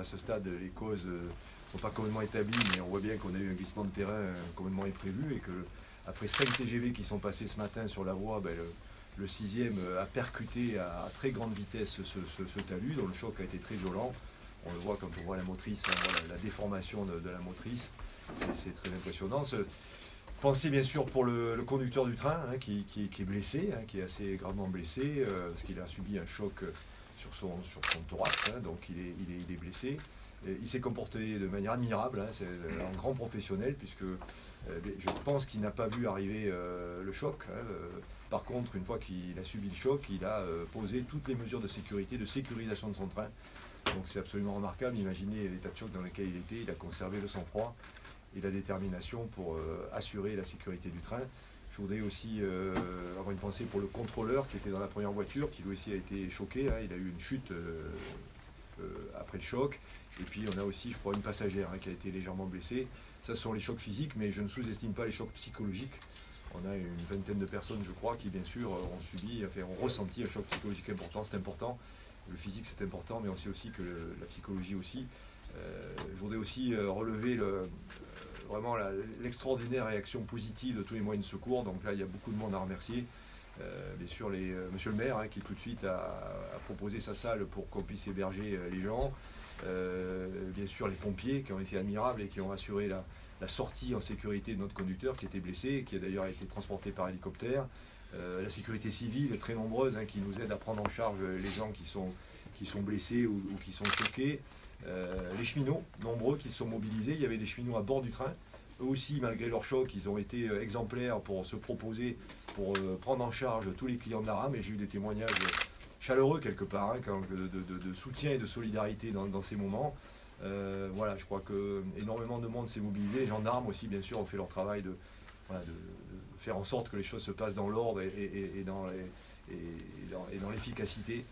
À ce stade, les causes ne sont pas complètement établies, mais on voit bien qu'on a eu un glissement de terrain euh, complètement imprévu et que après 5 TGV qui sont passés ce matin sur la voie, ben, le, le sixième euh, a percuté à, très grande vitesse ce, talus, dont le choc a été très violent. On le voit quand on voit la motrice, hein, la déformation de, la motrice, c'est- très impressionnant. Pensez bien sûr pour le, conducteur du train hein, qui, est blessé, hein, qui est assez gravement blessé, euh, parce qu'il a subi un choc euh, sur son, sur son thorax, hein, donc il est, blessé. Il s'est comporté de manière admirable, hein, c'est un grand professionnel, puisque euh, je pense qu'il n'a pas vu arriver euh, le choc. hein, euh, par contre, une fois qu'il a subi le choc, il a euh, posé toutes les mesures de sécurité, de sécurisation de son train. Donc c'est absolument remarquable. Imaginez l'état de choc dans lequel il était. Il a conservé le sang-froid et la détermination pour euh, assurer la sécurité du train. Voudrais aussi euh, avoir une pensée pour le contrôleur qui était dans la première voiture, qui lui aussi a été choqué. hein. Il a eu une chute euh, euh, après le choc. Et puis on a aussi, je crois, une passagère hein, qui a été légèrement blessée. Ça, ce sont les chocs physiques, mais je ne sous-estime pas les chocs psychologiques. On a une vingtaine de personnes, je crois, qui bien sûr ont subi, ont ressenti un choc psychologique important. C'est important. Le physique, c'est important, mais on sait aussi que la psychologie aussi. Euh, je voudrais aussi euh, relever le, euh, vraiment l'extraordinaire réaction positive de tous les moyens de secours. Donc là, il y a beaucoup de monde à remercier. Bien sûr, les, Monsieur le maire, hein, qui tout de suite a, proposé sa salle pour qu'on puisse héberger les gens. Bien sûr, les pompiers qui ont été admirables et qui ont assuré la, sortie en sécurité de notre conducteur qui était blessé qui a d'ailleurs été transporté par hélicoptère. La sécurité civile, très nombreuse, hein, qui nous aide à prendre en charge les gens qui sont, qui sont blessés ou, qui sont choqués. Euh, les cheminots, nombreux, qui se sont mobilisés. Il y avait des cheminots à bord du train. Eux aussi, malgré leur choc, ils ont été euh, exemplaires pour se proposer, pour euh, prendre en charge tous les clients de la rame. Et j'ai eu des témoignages chaleureux quelque part, hein, de, soutien et de solidarité dans, ces moments. Voilà, je crois que énormément de monde s'est mobilisé. Les gendarmes aussi, bien sûr, ont fait leur travail de, faire en sorte que les choses se passent dans l'ordre et, dans l'efficacité.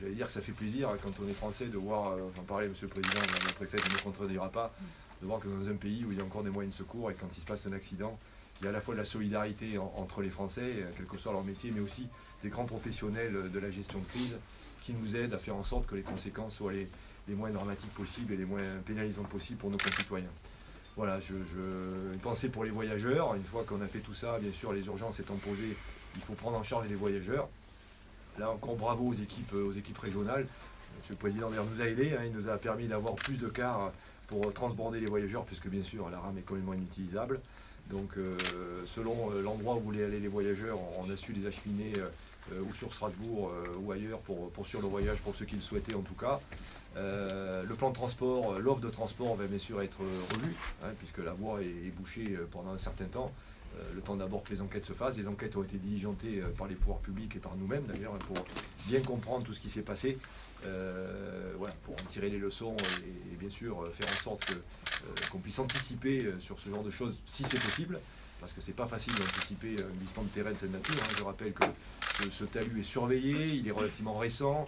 J'allais dire que ça fait plaisir hein, quand on est français de voir, euh, j'en parlais Monsieur le Président, la préfète ne me contredira pas, de voir que dans un pays où il y a encore des moyens de secours et quand il se passe un accident, il y a à la fois de la solidarité en- entre les Français, euh, quel que soit leur métier, mais aussi des grands professionnels de la gestion de crise qui nous aident à faire en sorte que les conséquences soient les, les moins dramatiques possibles et les moins pénalisantes possibles pour nos concitoyens. Voilà, je, je une pensée pour les voyageurs. Une fois qu'on a fait tout ça, bien sûr, les urgences étant posées, il faut prendre en charge les voyageurs. Là encore, bravo aux équipes, aux équipes régionales. Monsieur le Président d'ailleurs nous a aidés, hein, il nous a permis d'avoir plus de cars pour transborder les voyageurs, puisque bien sûr la rame est complètement inutilisable. Donc euh, selon euh, l'endroit où voulaient aller les voyageurs, on a su les acheminer euh, euh, ou sur Strasbourg euh, ou ailleurs pour poursuivre le voyage pour ceux qui le souhaitaient en tout cas. Euh, le plan de transport, euh, l'offre de transport va bien sûr être euh, revue, hein, puisque la voie est, bouchée euh, pendant un certain temps. Le temps d'abord que les enquêtes se fassent. Les enquêtes ont été diligentées euh, par les pouvoirs publics et par nous-mêmes d'ailleurs, pour bien comprendre tout ce qui s'est passé, euh, pour en tirer les leçons et, bien sûr euh, faire en sorte qu'on puisse anticiper sur ce genre de choses si c'est possible, parce que c'est pas facile d'anticiper un glissement de terrain de cette nature. hein. Je rappelle que ce, talus est surveillé, il est relativement récent,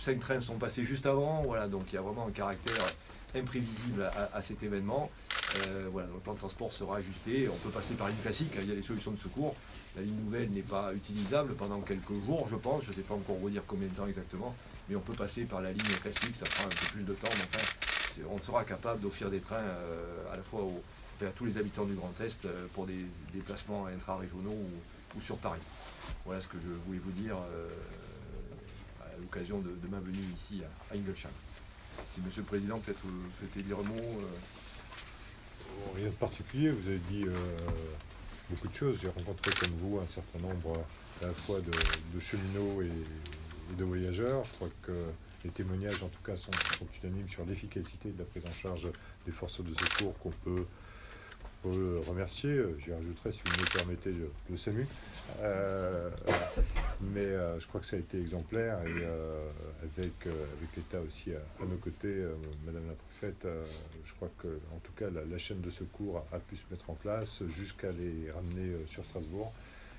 cinq trains sont passés juste avant, voilà, donc il y a vraiment un caractère imprévisible à cet événement. Euh, voilà, le plan de transport sera ajusté. On peut passer par une classique, hein, il y a des solutions de secours. La ligne nouvelle n'est pas utilisable pendant quelques jours, je pense. Je ne sais pas encore vous dire combien de temps exactement, mais on peut passer par la ligne classique, ça prend un peu plus de temps, mais on sera capable d'offrir des trains euh, à la fois aux, à tous les habitants du Grand Est euh, pour des déplacements intra-régionaux ou, sur Paris. Voilà ce que je voulais vous dire à l'occasion de, ma venue ici à, à. Si Monsieur le Président, peut-être vous souhaitez dire un mot. Rien de particulier, vous avez dit euh, beaucoup de choses. J'ai rencontré comme vous un certain nombre à la fois de, cheminots et, de voyageurs. Je crois que les témoignages en tout cas sont, sont unanimes sur l'efficacité de la prise en charge des forces de secours qu'on peut, remercier. J'y rajouterai, si vous me permettez, le, le SAMU. Euh. Mais euh, je crois que ça a été exemplaire et euh, avec, avec l'État aussi à, nos côtés, Madame la Préfète, je crois que en tout cas la, chaîne de secours a, pu se mettre en place jusqu'à les ramener sur Strasbourg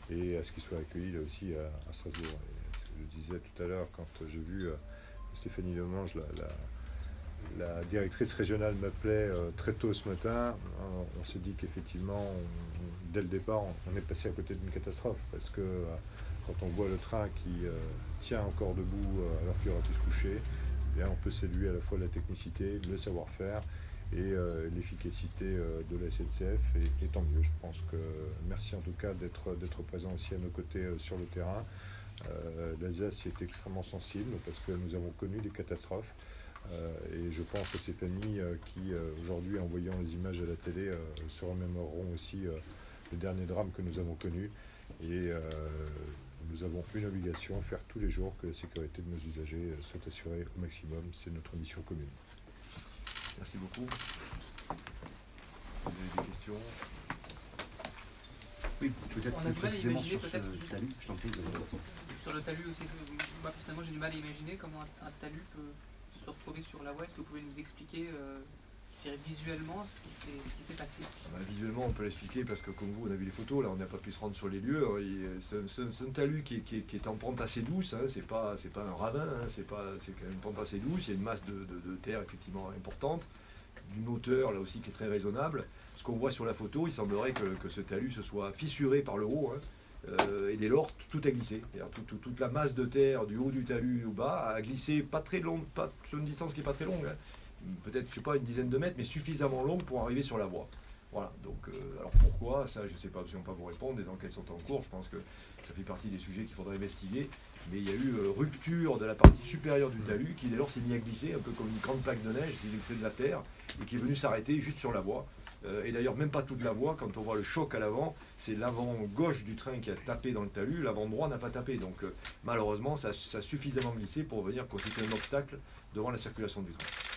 et à ce qu'ils soient accueillis aussi à, Strasbourg. je disais tout à l'heure quand j'ai vu Stéphanie Lemange, la la directrice régionale m'appelait euh, très tôt ce matin. On, s'est dit qu'effectivement, dès le départ, on, est passé à côté d'une catastrophe parce que euh, quand on voit le train qui euh, tient encore debout alors qu'il aurait pu se coucher, eh on peut saluer à la fois la technicité, le savoir-faire et l'efficacité de la SNCF. Et, tant mieux, je pense que merci en tout cas d'être présent aussi à nos côtés sur le terrain. L'Alsace est extrêmement sensible parce que nous avons connu des catastrophes. Euh, et je pense à ces familles euh, qui, euh, aujourd'hui, en voyant les images à la télé, se remémoreront aussi le dernier drame que nous avons connu. Et nous avons une obligation, faire tous les jours que la sécurité de nos usagers soit assurée au maximum. C'est notre mission commune. Merci beaucoup. Vous avez des questions? Oui, peut-être plus précisément sur ce talus, je t'en prie. Sur le talus aussi, moi personnellement j'ai du mal à imaginer comment un talus peut retrouver sur la voie. Est-ce que vous pouvez nous expliquer euh, visuellement ce qui s'est passé ah bah, Visuellement, on peut l'expliquer parce que comme vous, on a vu les photos, là, on n'a pas pu se rendre sur les lieux. C'est un, talus qui, est en pente assez douce, hein, c'est pas, un ravin, hein, c'est quand même une pente assez douce, il y a une masse de, terre effectivement importante, d'une hauteur là aussi qui est très raisonnable. Ce qu'on voit sur la photo, il semblerait que, ce talus se soit fissuré par le haut. Hein. Euh, et dès lors, tout a glissé. toute la masse de terre du haut du talus au bas a glissé pas très long, pas sur une distance qui n'est pas très longue, hein. Peut-être, je sais pas, une dizaine de mètres, mais suffisamment longue pour arriver sur la voie. Voilà, donc, euh, alors pourquoi Ça, je ne sais pas, absolument pas vous répondre, les enquêtes sont en cours, je pense que ça fait partie des sujets qu'il faudrait investiguer, mais il y a eu euh, rupture de la partie supérieure du talus qui dès lors s'est mis à glisser, un peu comme une grande plaque de neige, c'est de la terre, et qui est venu s'arrêter juste sur la voie. Euh, et d'ailleurs, même pas toute la voie, quand on voit le choc à l'avant, c'est l'avant gauche du train qui a tapé dans le talus, l'avant droit n'a pas tapé. Donc malheureusement, ça, ça, a suffisamment glissé pour venir constituer un obstacle devant la circulation du train.